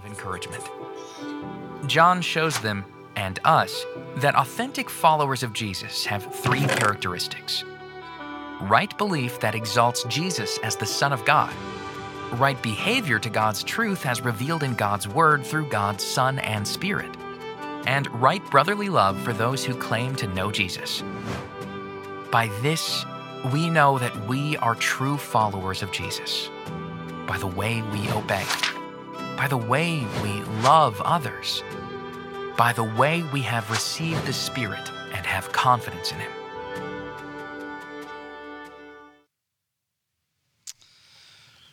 of encouragement. John shows them and us that authentic followers of Jesus have three characteristics right belief that exalts Jesus as the Son of God, right behavior to God's truth as revealed in God's Word through God's Son and Spirit, and right brotherly love for those who claim to know Jesus. By this, we know that we are true followers of Jesus, by the way we obey, by the way we love others, by the way we have received the Spirit and have confidence in Him.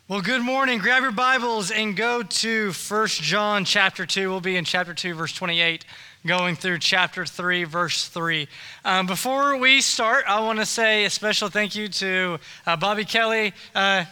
Well, good morning. Grab your Bibles and go to 1 John chapter 2. We'll be in chapter 2, verse 28, going through chapter 3, verse 3. Um, before we start, I want to say a special thank you to uh, Bobby Kelly. Uh,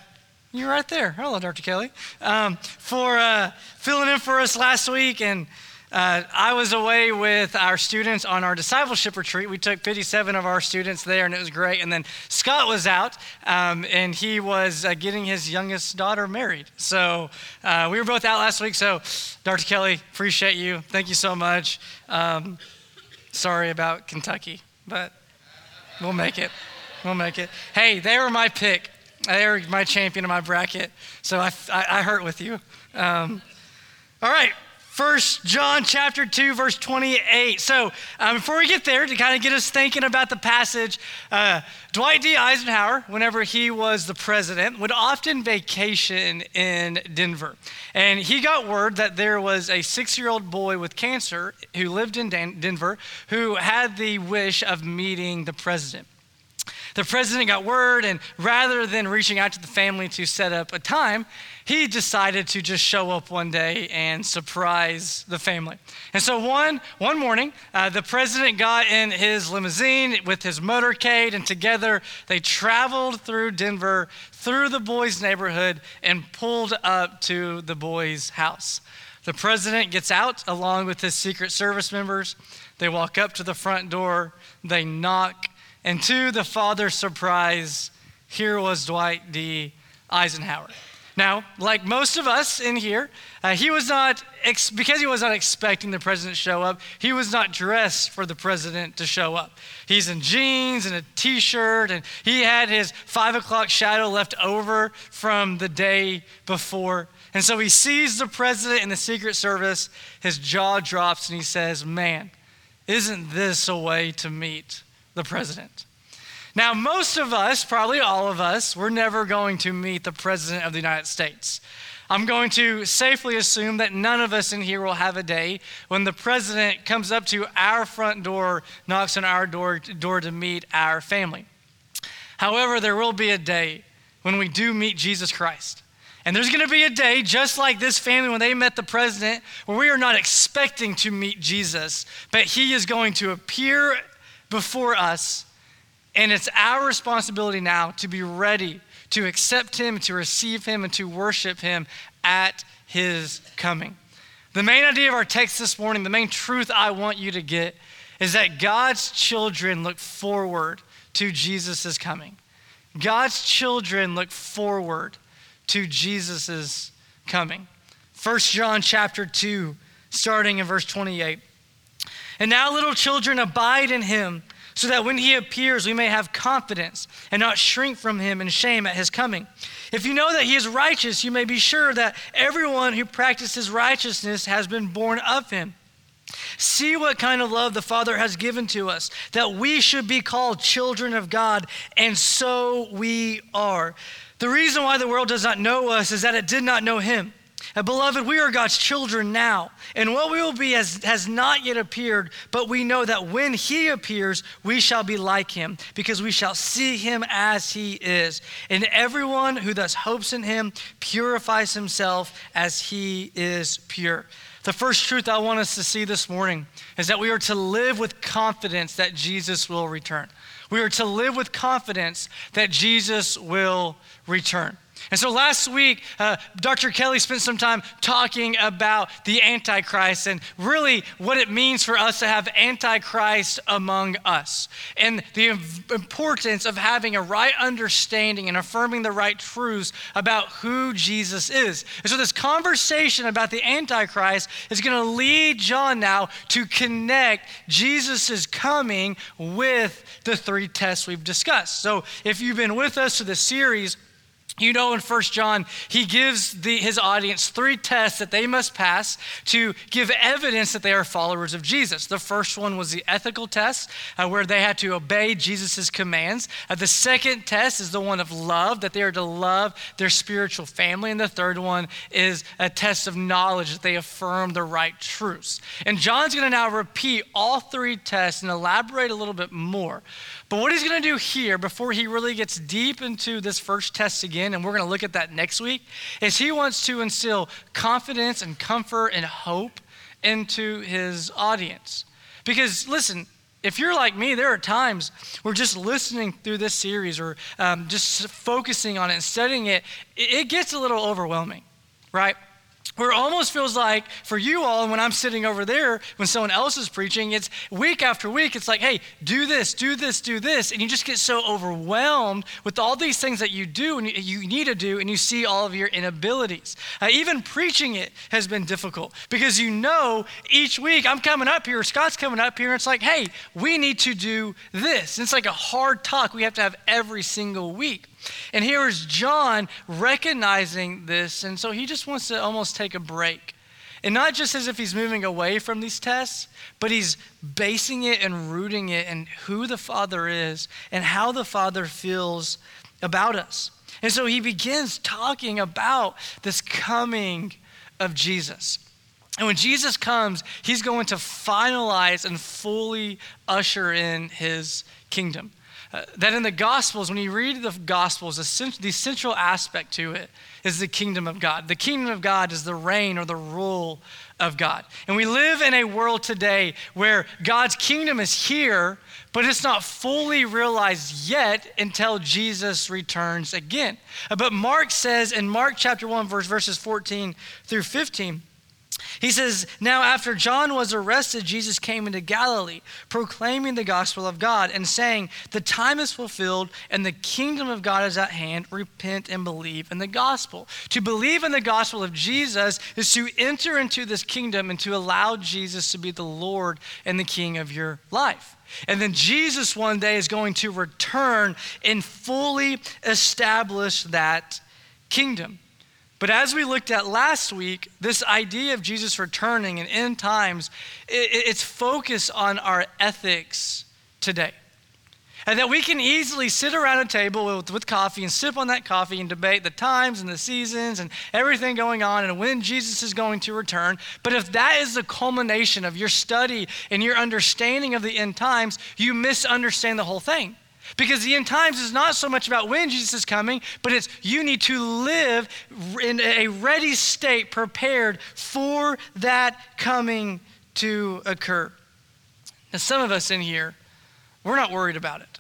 you're right there. Hello, Dr. Kelly. Um, for uh, filling in for us last week and uh, I was away with our students on our discipleship retreat. We took 57 of our students there, and it was great. And then Scott was out, um, and he was uh, getting his youngest daughter married. So uh, we were both out last week. So, Dr. Kelly, appreciate you. Thank you so much. Um, sorry about Kentucky, but we'll make it. We'll make it. Hey, they were my pick. They were my champion in my bracket. So I, I, I hurt with you. Um, all right, First John chapter 2, verse 28. So um, before we get there, to kind of get us thinking about the passage, uh, Dwight D. Eisenhower, whenever he was the president, would often vacation in Denver. And he got word that there was a six year old boy with cancer who lived in Dan- Denver who had the wish of meeting the president. The president got word, and rather than reaching out to the family to set up a time, he decided to just show up one day and surprise the family. And so one, one morning, uh, the president got in his limousine with his motorcade, and together they traveled through Denver, through the boy's neighborhood, and pulled up to the boy's house. The president gets out along with his Secret Service members. They walk up to the front door, they knock, and to the father's surprise, here was Dwight D. Eisenhower. Now, like most of us in here, uh, he was not, ex- because he was not expecting the president to show up, he was not dressed for the president to show up. He's in jeans and a t shirt, and he had his five o'clock shadow left over from the day before. And so he sees the president in the Secret Service, his jaw drops, and he says, Man, isn't this a way to meet the president. Now, most of us, probably all of us, we're never going to meet the president of the United States. I'm going to safely assume that none of us in here will have a day when the president comes up to our front door, knocks on our door, door to meet our family. However, there will be a day when we do meet Jesus Christ. And there's going to be a day, just like this family when they met the president, where we are not expecting to meet Jesus, but he is going to appear before us. And it's our responsibility now to be ready to accept him, to receive him, and to worship him at his coming. The main idea of our text this morning, the main truth I want you to get, is that God's children look forward to Jesus' coming. God's children look forward to Jesus' coming. 1 John chapter 2, starting in verse 28. And now, little children, abide in him, so that when he appears, we may have confidence and not shrink from him in shame at his coming. If you know that he is righteous, you may be sure that everyone who practices righteousness has been born of him. See what kind of love the Father has given to us, that we should be called children of God, and so we are. The reason why the world does not know us is that it did not know him. And beloved, we are God's children now, and what we will be has, has not yet appeared, but we know that when He appears, we shall be like Him, because we shall see Him as He is. And everyone who thus hopes in Him purifies himself as He is pure. The first truth I want us to see this morning is that we are to live with confidence that Jesus will return. We are to live with confidence that Jesus will return. And so last week, uh, Dr. Kelly spent some time talking about the Antichrist and really what it means for us to have Antichrist among us and the importance of having a right understanding and affirming the right truths about who Jesus is. And so, this conversation about the Antichrist is going to lead John now to connect Jesus' coming with the three tests we've discussed. So, if you've been with us to the series, you know, in First John, he gives the, his audience three tests that they must pass to give evidence that they are followers of Jesus. The first one was the ethical test, uh, where they had to obey Jesus' commands. Uh, the second test is the one of love, that they are to love their spiritual family. And the third one is a test of knowledge, that they affirm the right truths. And John's going to now repeat all three tests and elaborate a little bit more. But what he's going to do here, before he really gets deep into this first test again, and we're going to look at that next week, is he wants to instill confidence and comfort and hope into his audience. Because listen, if you're like me, there are times where just listening through this series or um, just focusing on it and studying it, it gets a little overwhelming, right? Where it almost feels like for you all, when I'm sitting over there, when someone else is preaching, it's week after week, it's like, hey, do this, do this, do this. And you just get so overwhelmed with all these things that you do and you need to do, and you see all of your inabilities. Uh, even preaching it has been difficult because you know each week I'm coming up here, Scott's coming up here, and it's like, hey, we need to do this. And it's like a hard talk we have to have every single week. And here is John recognizing this, and so he just wants to almost take a break. And not just as if he's moving away from these tests, but he's basing it and rooting it in who the Father is and how the Father feels about us. And so he begins talking about this coming of Jesus. And when Jesus comes, he's going to finalize and fully usher in his kingdom. Uh, that in the Gospels, when you read the Gospels, the central aspect to it is the kingdom of God. The kingdom of God is the reign or the rule of God. And we live in a world today where God's kingdom is here, but it's not fully realized yet until Jesus returns again. Uh, but Mark says in Mark chapter 1, verse, verses 14 through 15, he says, Now after John was arrested, Jesus came into Galilee, proclaiming the gospel of God and saying, The time is fulfilled and the kingdom of God is at hand. Repent and believe in the gospel. To believe in the gospel of Jesus is to enter into this kingdom and to allow Jesus to be the Lord and the King of your life. And then Jesus one day is going to return and fully establish that kingdom. But as we looked at last week, this idea of Jesus returning and end times, it, it's focused on our ethics today. And that we can easily sit around a table with, with, coffee and sip on that coffee and debate the times and the seasons and everything going on and when Jesus is going to return. But if that is the culmination of your study and your understanding of the end times, you misunderstand the whole thing. Because the end times is not so much about when Jesus is coming, but it's you need to live in a ready state, prepared for that coming to occur. Now, some of us in here, we're not worried about it.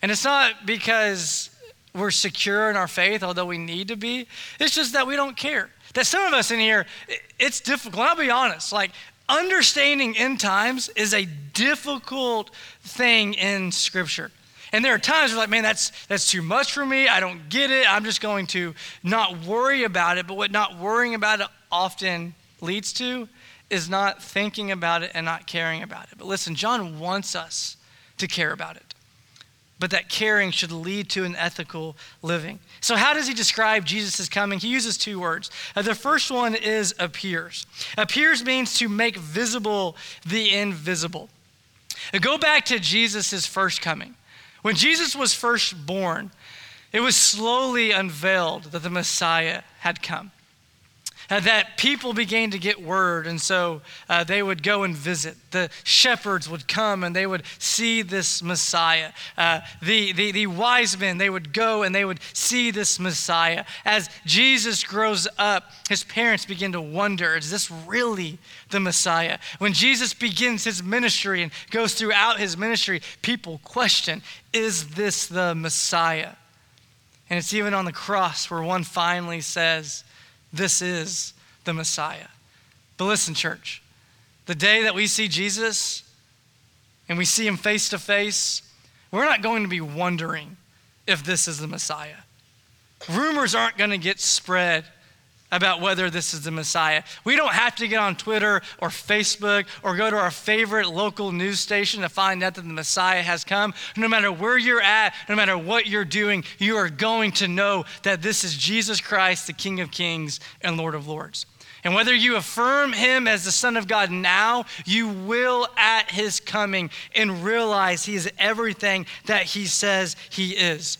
And it's not because we're secure in our faith, although we need to be. It's just that we don't care. That some of us in here, it's difficult. I'll be honest. Like, understanding end times is a difficult thing in Scripture. And there are times where like, man, that's that's too much for me. I don't get it. I'm just going to not worry about it. But what not worrying about it often leads to is not thinking about it and not caring about it. But listen, John wants us to care about it. But that caring should lead to an ethical living. So, how does he describe Jesus' coming? He uses two words. Uh, the first one is appears. Appears means to make visible the invisible. Uh, go back to Jesus' first coming. When Jesus was first born, it was slowly unveiled that the Messiah had come. Uh, that people began to get word, and so uh, they would go and visit. The shepherds would come and they would see this Messiah. Uh, the, the, the wise men, they would go and they would see this Messiah. As Jesus grows up, his parents begin to wonder is this really the Messiah? When Jesus begins his ministry and goes throughout his ministry, people question is this the Messiah? And it's even on the cross where one finally says, This is the Messiah. But listen, church, the day that we see Jesus and we see him face to face, we're not going to be wondering if this is the Messiah. Rumors aren't going to get spread about whether this is the Messiah. We don't have to get on Twitter or Facebook or go to our favorite local news station to find out that the Messiah has come. No matter where you're at, no matter what you're doing, you are going to know that this is Jesus Christ, the King of Kings and Lord of Lords. And whether you affirm him as the Son of God now, you will at his coming and realize he is everything that he says he is.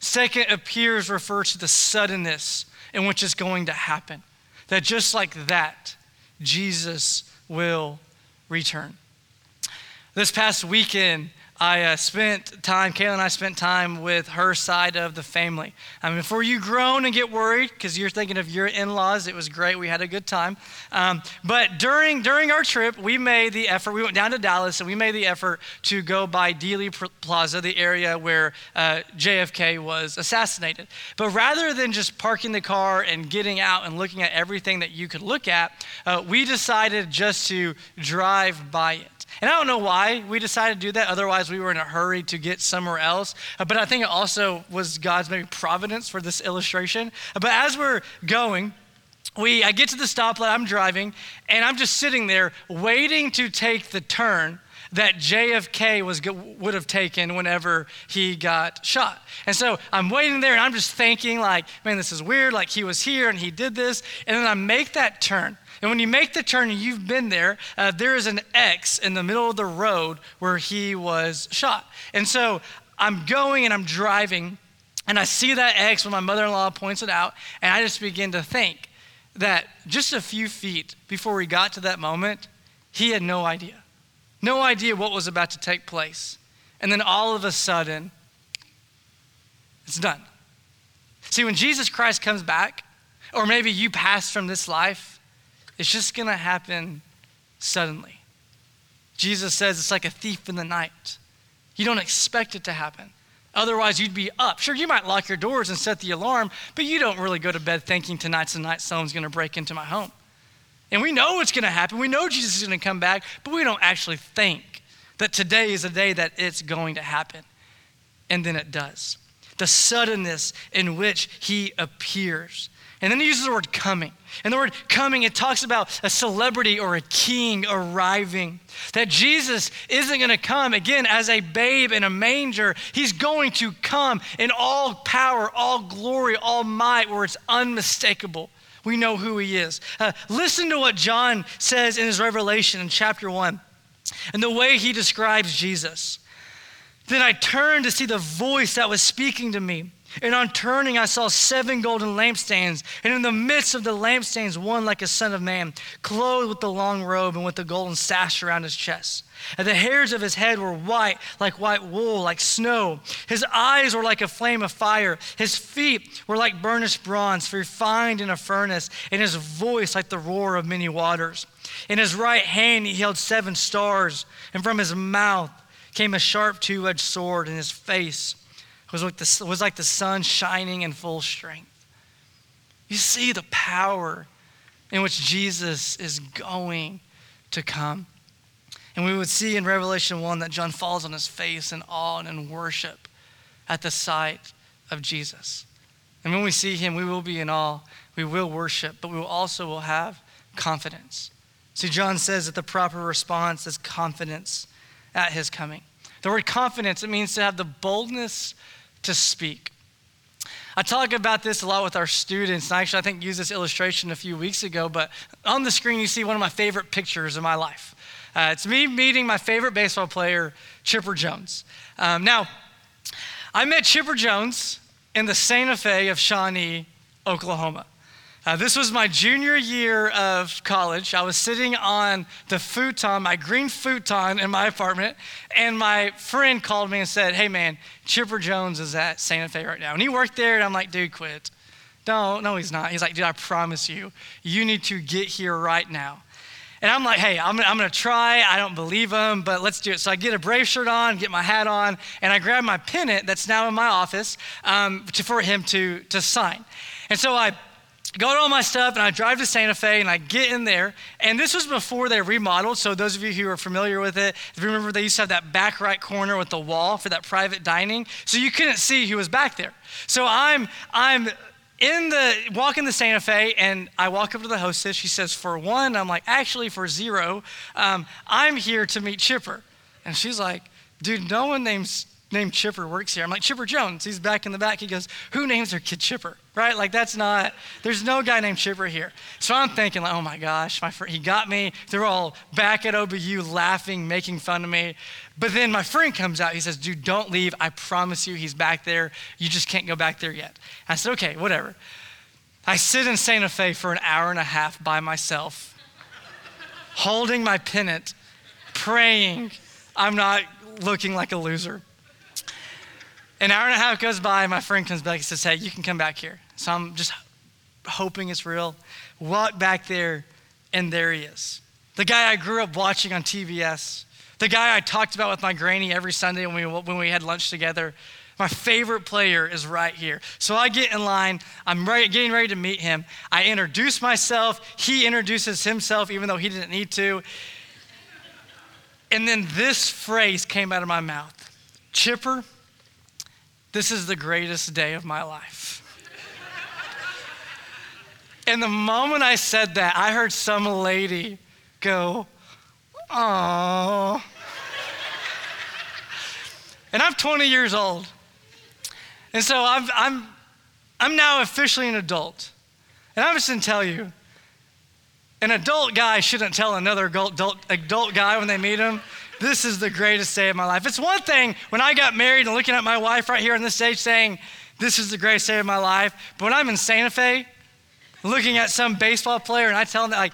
Second appears refers to the suddenness in which it's going to happen. That just like that, Jesus will return. This past weekend, I uh, spent time, Kayla and I spent time with her side of the family. I mean, before you groan and get worried, because you're thinking of your in laws, it was great. We had a good time. Um, but during, during our trip, we made the effort, we went down to Dallas and we made the effort to go by Dealey Plaza, the area where uh, JFK was assassinated. But rather than just parking the car and getting out and looking at everything that you could look at, uh, we decided just to drive by it. And I don't know why we decided to do that. Otherwise, we were in a hurry to get somewhere else. Uh, but I think it also was God's maybe providence for this illustration. Uh, but as we're going, we I get to the stoplight, I'm driving, and I'm just sitting there waiting to take the turn that JFK was would have taken whenever he got shot. And so I'm waiting there and I'm just thinking like, man, this is weird. Like he was here and he did this. And then I make that turn. And when you make the turn and you've been there, uh, there is an X in the middle of the road where he was shot. And so I'm going and I'm driving, and I see that X when my mother in law points it out, and I just begin to think that just a few feet before we got to that moment, he had no idea. No idea what was about to take place. And then all of a sudden, it's done. See, when Jesus Christ comes back, or maybe you pass from this life, it's just going to happen suddenly. Jesus says it's like a thief in the night. You don't expect it to happen. Otherwise, you'd be up. Sure, you might lock your doors and set the alarm, but you don't really go to bed thinking tonight's the night someone's going to break into my home. And we know it's going to happen. We know Jesus is going to come back, but we don't actually think that today is a day that it's going to happen. And then it does. The suddenness in which he appears. And then he uses the word coming. And the word coming, it talks about a celebrity or a king arriving. That Jesus isn't going to come again as a babe in a manger. He's going to come in all power, all glory, all might, where it's unmistakable. We know who he is. Uh, listen to what John says in his revelation in chapter 1 and the way he describes Jesus. Then I turned to see the voice that was speaking to me. And on turning, I saw seven golden lampstands, and in the midst of the lampstands, one like a son of man, clothed with the long robe and with the golden sash around his chest. And the hairs of his head were white, like white wool, like snow. His eyes were like a flame of fire. His feet were like burnished bronze, refined in a furnace, and his voice like the roar of many waters. In his right hand, he held seven stars, and from his mouth came a sharp two edged sword, and his face was like, the, was like the sun shining in full strength. You see the power in which Jesus is going to come. And we would see in Revelation 1 that John falls on his face in awe and in worship at the sight of Jesus. And when we see him, we will be in awe, we will worship, but we will also will have confidence. See, John says that the proper response is confidence at his coming. The word confidence, it means to have the boldness to speak. I talk about this a lot with our students. And actually, I think used this illustration a few weeks ago, but on the screen you see one of my favorite pictures of my life. Uh, it's me meeting my favorite baseball player, Chipper Jones. Um, now, I met Chipper Jones in the Santa Fe of Shawnee, Oklahoma. Uh, this was my junior year of college. I was sitting on the futon, my green futon in my apartment, and my friend called me and said, Hey man, Chipper Jones is at Santa Fe right now. And he worked there, and I'm like, Dude, quit. No, no, he's not. He's like, Dude, I promise you, you need to get here right now. And I'm like, hey, I'm, I'm gonna try. I don't believe him, but let's do it. So I get a Brave shirt on, get my hat on, and I grab my pennant that's now in my office um, to, for him to, to sign. And so I go to all my stuff and I drive to Santa Fe and I get in there. And this was before they remodeled. So, those of you who are familiar with it, if you remember, they used to have that back right corner with the wall for that private dining. So, you couldn't see who was back there. So, I'm, I'm, in the walking the Santa Fe, and I walk up to the hostess. She says, "For one," I'm like, "Actually, for zero, um, I'm here to meet Chipper." And she's like, "Dude, no one names named Chipper works here." I'm like, "Chipper Jones." He's back in the back. He goes, "Who names their kid Chipper?" right? Like that's not, there's no guy named Chipper here. So I'm thinking like, oh my gosh, my friend, he got me. They're all back at OBU laughing, making fun of me. But then my friend comes out. He says, dude, don't leave. I promise you he's back there. You just can't go back there yet. I said, okay, whatever. I sit in Santa Fe for an hour and a half by myself, holding my pennant, praying I'm not looking like a loser. An hour and a half goes by, my friend comes back and says, Hey, you can come back here. So I'm just hoping it's real. Walk back there, and there he is. The guy I grew up watching on TBS, the guy I talked about with my granny every Sunday when we, when we had lunch together. My favorite player is right here. So I get in line. I'm right, getting ready to meet him. I introduce myself. He introduces himself, even though he didn't need to. And then this phrase came out of my mouth Chipper, this is the greatest day of my life. and the moment I said that, I heard some lady go, "Oh." and I'm 20 years old. And so I'm, I'm, I'm now officially an adult. And I'm just going to tell you an adult guy shouldn't tell another adult, adult guy when they meet him this is the greatest day of my life. It's one thing when I got married and looking at my wife right here on this stage saying, This is the greatest day of my life. But when I'm in Santa Fe looking at some baseball player and I tell them that, like,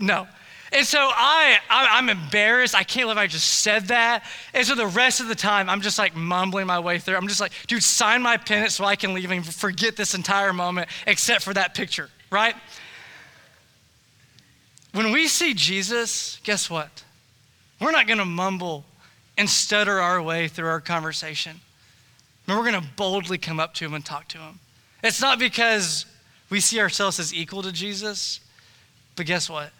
no. And so I, I, am embarrassed. I can't believe I just said that. And so the rest of the time, I'm just like mumbling my way through. I'm just like, dude, sign my pennant so I can leave and forget this entire moment, except for that picture, right? When we see Jesus, guess what? We're not going to mumble and stutter our way through our conversation. we're going to boldly come up to him and talk to him. It's not because we see ourselves as equal to Jesus, but guess what?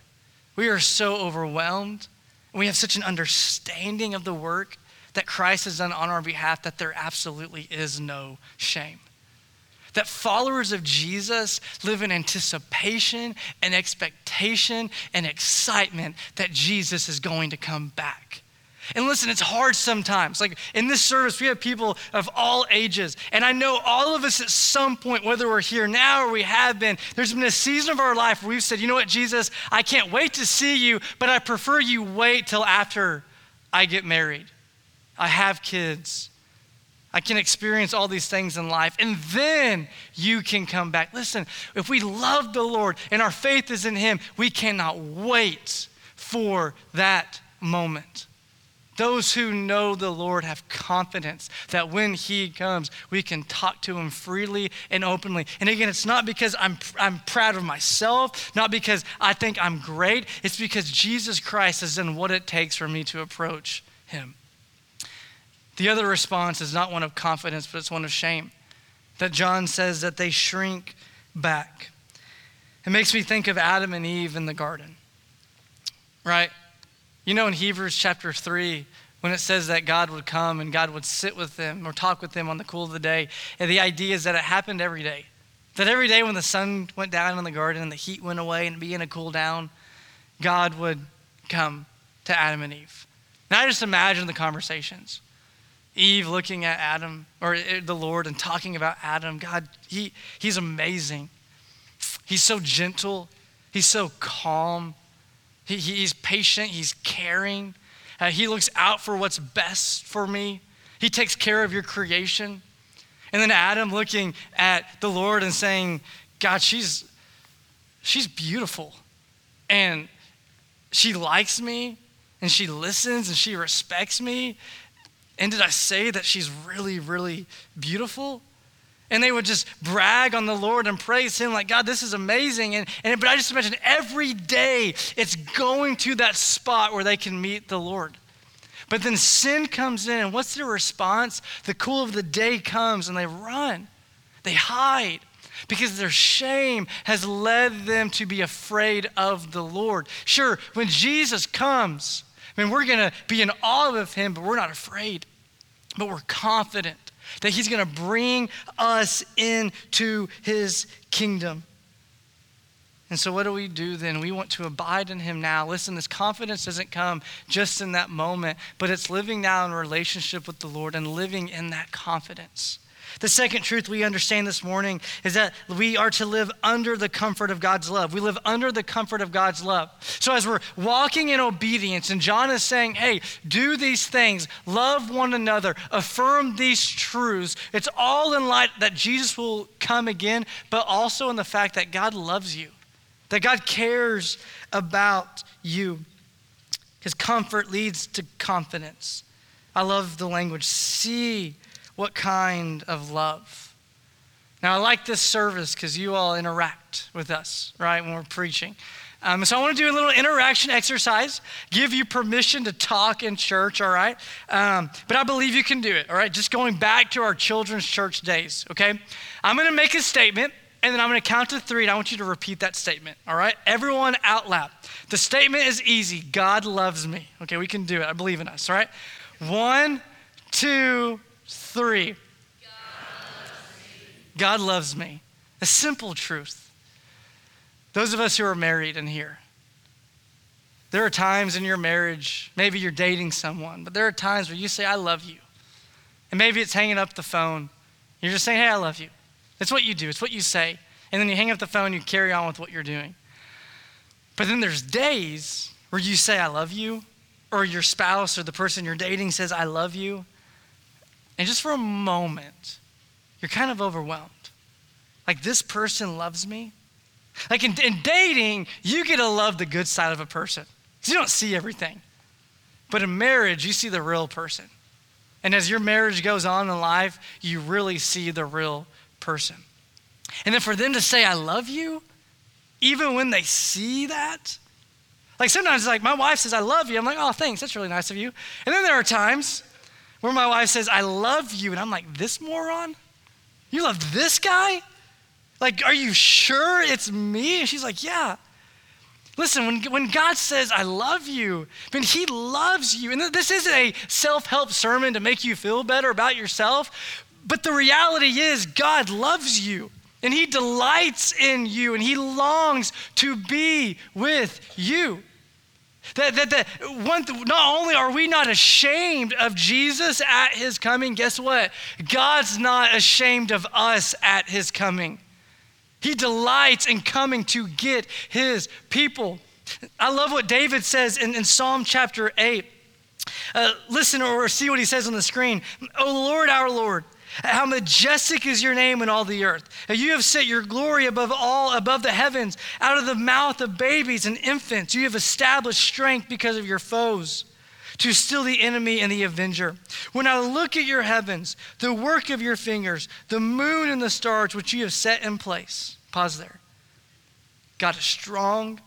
We are so overwhelmed and we have such an understanding of the work that Christ has done on our behalf that there absolutely is no shame. That followers of Jesus live in anticipation and expectation and excitement that Jesus is going to come back. And listen, it's hard sometimes. Like in this service, we have people of all ages. And I know all of us at some point, whether we're here now or we have been, there's been a season of our life where we've said, you know what, Jesus, I can't wait to see you, but I prefer you wait till after I get married, I have kids, I can experience all these things in life, and then you can come back. Listen, if we love the Lord and our faith is in Him, we cannot wait for that moment. Those who know the Lord have confidence that when He comes, we can talk to Him freely and openly. And again, it's not because I'm, I'm proud of myself, not because I think I'm great. It's because Jesus Christ has done what it takes for me to approach Him. The other response is not one of confidence, but it's one of shame. That John says that they shrink back. It makes me think of Adam and Eve in the garden, right? You know, in Hebrews chapter 3, when it says that God would come and God would sit with them or talk with them on the cool of the day, and the idea is that it happened every day. That every day when the sun went down in the garden and the heat went away and it began to cool down, God would come to Adam and Eve. Now I just imagine the conversations. Eve looking at Adam or eh, the Lord and talking about Adam. God, he, he's amazing. He's so gentle. He's so calm. He, he's patient. He's caring. Uh, he looks out for what's best for me. He takes care of your creation. And then Adam looking at the Lord and saying, God, she's, she's beautiful. And she likes me and she listens and she respects me and did I say that she's really, really beautiful? And they would just brag on the Lord and praise Him, like, God, this is amazing. And, and but I just imagine every day it's going to that spot where they can meet the Lord. But then sin comes in, and what's their response? The cool of the day comes and they run, they hide because their shame has led them to be afraid of the Lord. Sure, when Jesus comes, I mean, we're going to be in awe of him, but we're not afraid. But we're confident that he's going to bring us into his kingdom. And so, what do we do then? We want to abide in Him now. Listen, this confidence doesn't come just in that moment, but it's living now in relationship with the Lord and living in that confidence. The second truth we understand this morning is that we are to live under the comfort of God's love. We live under the comfort of God's love. So, as we're walking in obedience, and John is saying, hey, do these things, love one another, affirm these truths, it's all in light that Jesus will come again, but also in the fact that God loves you, that God cares about you. Because comfort leads to confidence. I love the language. See what kind of love? Now, I like this service because you all interact with us, right, when we're preaching. Um, so I want to do a little interaction exercise, give you permission to talk in church, all right? Um, but I believe you can do it, all right? Just going back to our children's church days, okay? I'm going to make a statement, and then I'm going to count to three, and I want you to repeat that statement, all right? Everyone out loud. The statement is easy God loves me. Okay, we can do it. I believe in us, all right? One, two, three. God loves me. A simple truth. Those of us who are married in here, there are times in your marriage, maybe you're dating someone, but there are times where you say, I love you. And maybe it's hanging up the phone. You're just saying, hey, I love you. It's what you do, it's what you say. And then you hang up the phone, you carry on with what you're doing. But then there's days where you say, I love you, or your spouse or the person you're dating says, I love you. And just for a moment, you're kind of overwhelmed. Like, this person loves me. Like, in, in dating, you get to love the good side of a person because you don't see everything. But in marriage, you see the real person. And as your marriage goes on in life, you really see the real person. And then for them to say, I love you, even when they see that, like sometimes, like my wife says, I love you. I'm like, oh, thanks. That's really nice of you. And then there are times where my wife says, I love you. And I'm like, this moron? You love this guy? Like, are you sure it's me? And she's like, yeah. Listen, when, when God says, I love you, then He loves you. And this isn't a self help sermon to make you feel better about yourself, but the reality is, God loves you. And He delights in you, and He longs to be with you. That, that, that one, not only are we not ashamed of Jesus at his coming, guess what? God's not ashamed of us at his coming. He delights in coming to get his people. I love what David says in, in Psalm chapter 8. Uh, listen or see what he says on the screen. Oh Lord, our Lord. How majestic is your name in all the earth. You have set your glory above all, above the heavens. Out of the mouth of babies and infants, you have established strength because of your foes to still the enemy and the avenger. When I look at your heavens, the work of your fingers, the moon and the stars which you have set in place. Pause there. God is strong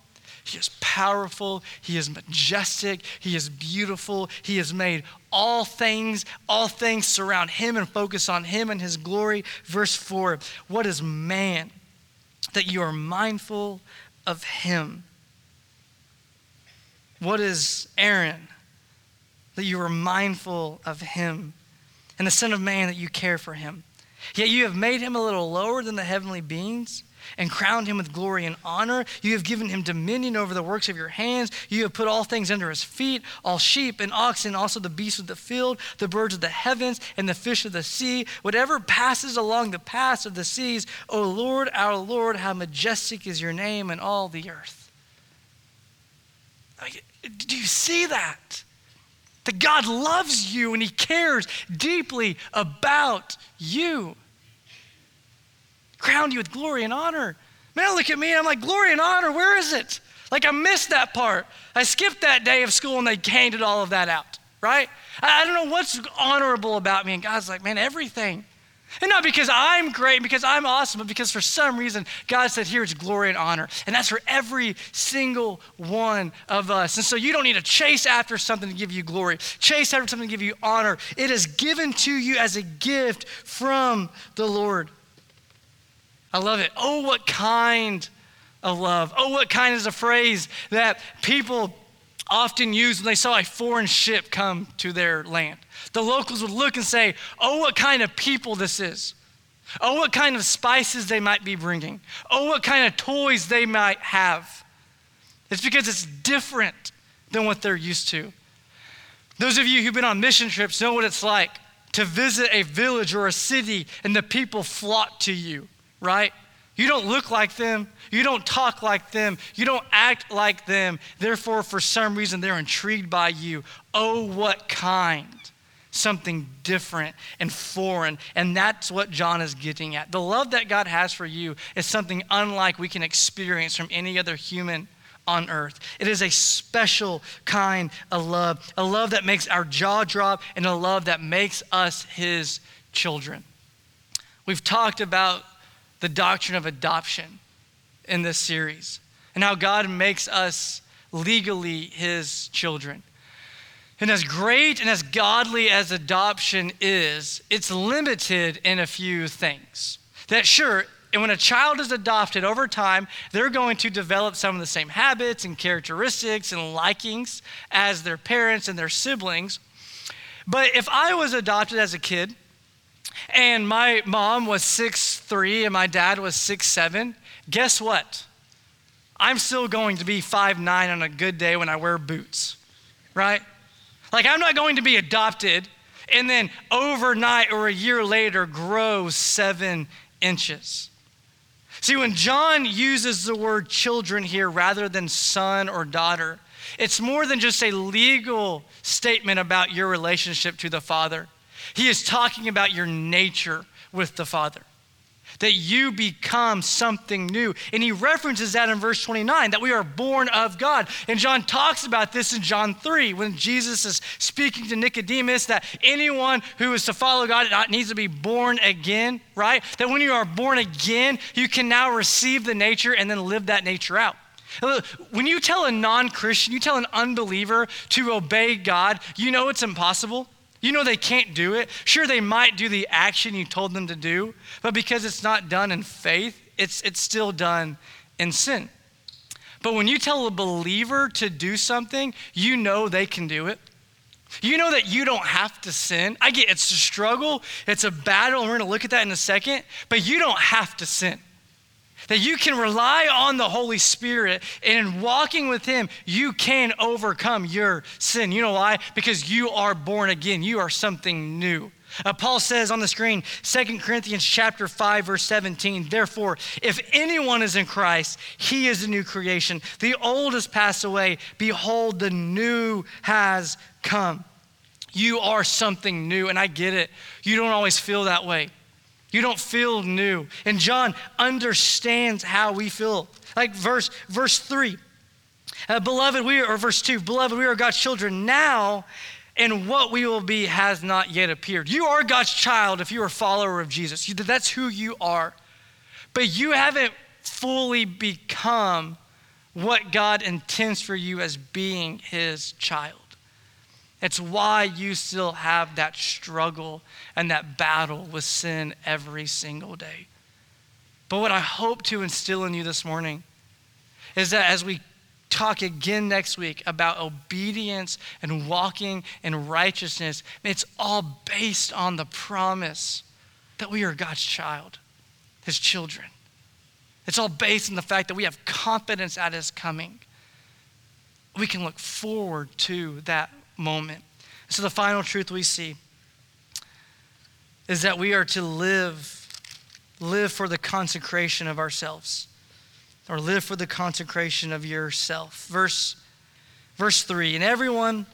he is powerful. He is majestic. He is beautiful. He has made all things, all things surround him and focus on him and his glory. Verse 4 What is man that you are mindful of him? What is Aaron that you are mindful of him? And the Son of Man that you care for him? Yet you have made him a little lower than the heavenly beings and crowned him with glory and honor. You have given him dominion over the works of your hands. You have put all things under his feet all sheep and oxen, also the beasts of the field, the birds of the heavens, and the fish of the sea, whatever passes along the paths of the seas. O Lord, our Lord, how majestic is your name in all the earth. Do you see that? That God loves you and He cares deeply about you crowned you with glory and honor. Man, look at me. I'm like, glory and honor, where is it? Like, I missed that part. I skipped that day of school and they handed all of that out, right? I, I don't know what's honorable about me. And God's like, man, everything. And not because I'm great, because I'm awesome, but because for some reason God said, here's glory and honor. And that's for every single one of us. And so you don't need to chase after something to give you glory, chase after something to give you honor. It is given to you as a gift from the Lord. I love it. Oh, what kind of love. Oh, what kind is a phrase that people often use when they saw a foreign ship come to their land. The locals would look and say, Oh, what kind of people this is. Oh, what kind of spices they might be bringing. Oh, what kind of toys they might have. It's because it's different than what they're used to. Those of you who've been on mission trips know what it's like to visit a village or a city and the people flock to you, right? You don't look like them. You don't talk like them. You don't act like them. Therefore, for some reason, they're intrigued by you. Oh, what kind? Something different and foreign. And that's what John is getting at. The love that God has for you is something unlike we can experience from any other human on earth. It is a special kind of love, a love that makes our jaw drop, and a love that makes us his children. We've talked about the doctrine of adoption in this series and how God makes us legally his children. And as great and as godly as adoption is, it's limited in a few things. That sure, and when a child is adopted over time, they're going to develop some of the same habits and characteristics and likings as their parents and their siblings. But if I was adopted as a kid, and my mom was six three and my dad was six seven, guess what? I'm still going to be five nine on a good day when I wear boots, right? Like, I'm not going to be adopted and then overnight or a year later grow seven inches. See, when John uses the word children here rather than son or daughter, it's more than just a legal statement about your relationship to the Father. He is talking about your nature with the Father, that you become something new. And he references that in verse 29, that we are born of God. And John talks about this in John 3 when Jesus is speaking to Nicodemus that anyone who is to follow God needs to be born again, right? That when you are born again, you can now receive the nature and then live that nature out. When you tell a non Christian, you tell an unbeliever to obey God, you know it's impossible. You know they can't do it. Sure, they might do the action you told them to do, but because it's not done in faith, it's, it's still done in sin. But when you tell a believer to do something, you know they can do it. You know that you don't have to sin. I get it's a struggle, it's a battle, and we're to look at that in a second, but you don't have to sin. That you can rely on the Holy Spirit, and in walking with Him, you can overcome your sin. You know why? Because you are born again. You are something new. Uh, Paul says on the screen, 2 Corinthians chapter 5, verse 17, therefore, if anyone is in Christ, he is a new creation. The old has passed away. Behold, the new has come. You are something new, and I get it. You don't always feel that way. You don't feel new. And John understands how we feel. Like verse, verse 3. Uh, beloved, we are, or verse 2, beloved, we are God's children now, and what we will be has not yet appeared. You are God's child if you are a follower of Jesus. You, that's who you are. But you haven't fully become what God intends for you as being his child. It's why you still have that struggle and that battle with sin every single day. But what I hope to instill in you this morning is that as we talk again next week about obedience and walking in righteousness, it's all based on the promise that we are God's child, His children. It's all based on the fact that we have confidence at His coming. We can look forward to that moment. So, the final truth we see is that we are to live, live for the consecration of ourselves, or live for the consecration of yourself. Verse, verse 3 And everyone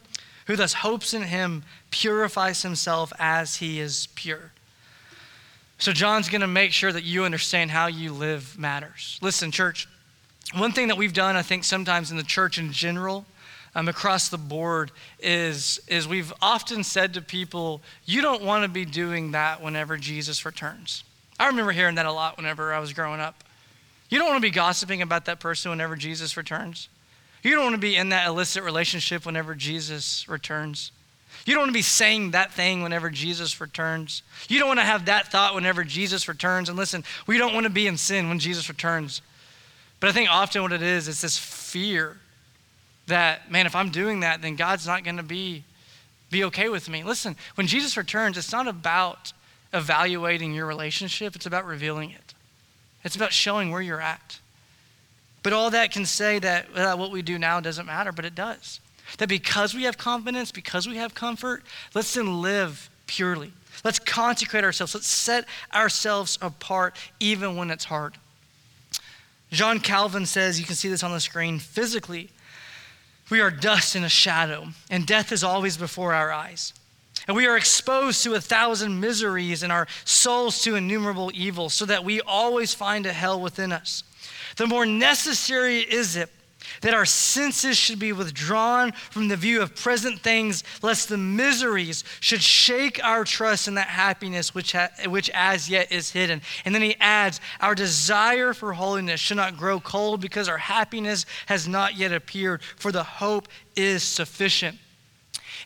who thus hopes in him purifies himself as he is pure. So, John's going to make sure that you understand how you live matters. Listen, church, one thing that we've done, I think, sometimes in the church in general, um, across the board is, is we've often said to people, you don't want to be doing that whenever Jesus returns. I remember hearing that a lot whenever I was growing up. You don't want to be gossiping about that person whenever Jesus returns. You don't want to be in that illicit relationship whenever Jesus returns. You don't want to be saying that thing whenever Jesus returns. You don't want to have that thought whenever Jesus returns. And listen, we don't want to be in sin when Jesus returns. But I think often what it is, is this fear that, man, if I'm doing that, then God's not going to be, be okay with me. Listen, when Jesus returns, it's not about evaluating your relationship, it's about revealing it. It's about showing where you're at. But all that can say that uh, what we do now doesn't matter, but it does. That because we have confidence, because we have comfort, let's then live purely. Let's consecrate ourselves. Let's set ourselves apart even when it's hard. John Calvin says, you can see this on the screen, physically, we are dust in a shadow, and death is always before our eyes. And we are exposed to a thousand miseries and our souls to innumerable evils, so that we always find a hell within us. The more necessary is it that our senses should be withdrawn from the view of present things, lest the miseries should shake our trust in that happiness which, ha- which as yet is hidden. And then he adds, Our desire for holiness should not grow cold because our happiness has not yet appeared, for the hope is sufficient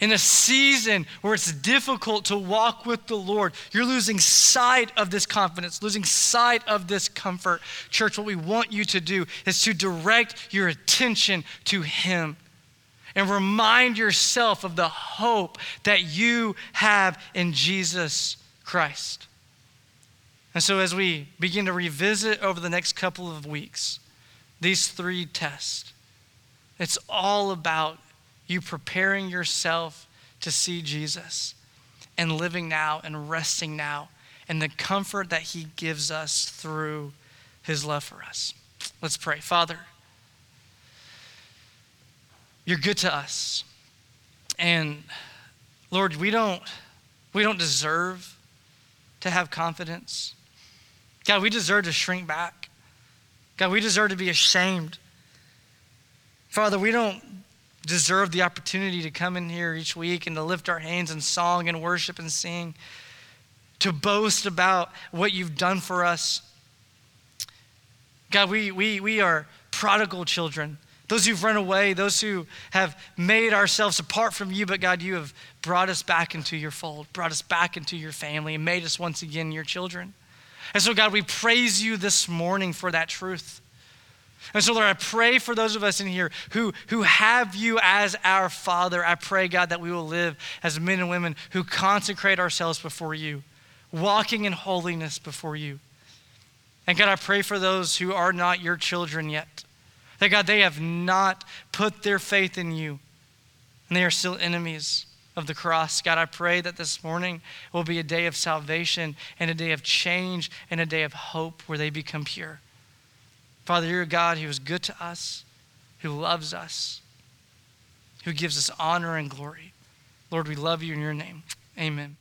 in a season where it's difficult to walk with the Lord, you're losing sight of this confidence, losing sight of this comfort. Church, what we want you to do is to direct your attention to Him and remind yourself of the hope that you have in Jesus Christ. And so, as we begin to revisit over the next couple of weeks these three tests, it's all about you preparing yourself to see Jesus and living now and resting now and the comfort that he gives us through his love for us. Let's pray. Father, you're good to us. And Lord, we don't we don't deserve to have confidence. God, we deserve to shrink back. God, we deserve to be ashamed. Father, we don't deserve the opportunity to come in here each week and to lift our hands in song and worship and sing, to boast about what you've done for us. God, we, we, we are prodigal children. Those who've run away, those who have made ourselves apart from you, but God, you have brought us back into your fold, brought us back into your family, and made us once again your children. And so, God, we praise you this morning for that truth. And so, Lord, I pray for those of us in here who, who have you as our Father. I pray, God, that we will live as men and women who consecrate ourselves before you, walking in holiness before you. And God, I pray for those who are not your children yet. That, God, they have not put their faith in you, and they are still enemies of the cross. God, I pray that this morning will be a day of salvation and a day of change and a day of hope where they become pure. Father, you're a God who is good to us, who loves us, who gives us honor and glory. Lord, we love you in your name. Amen.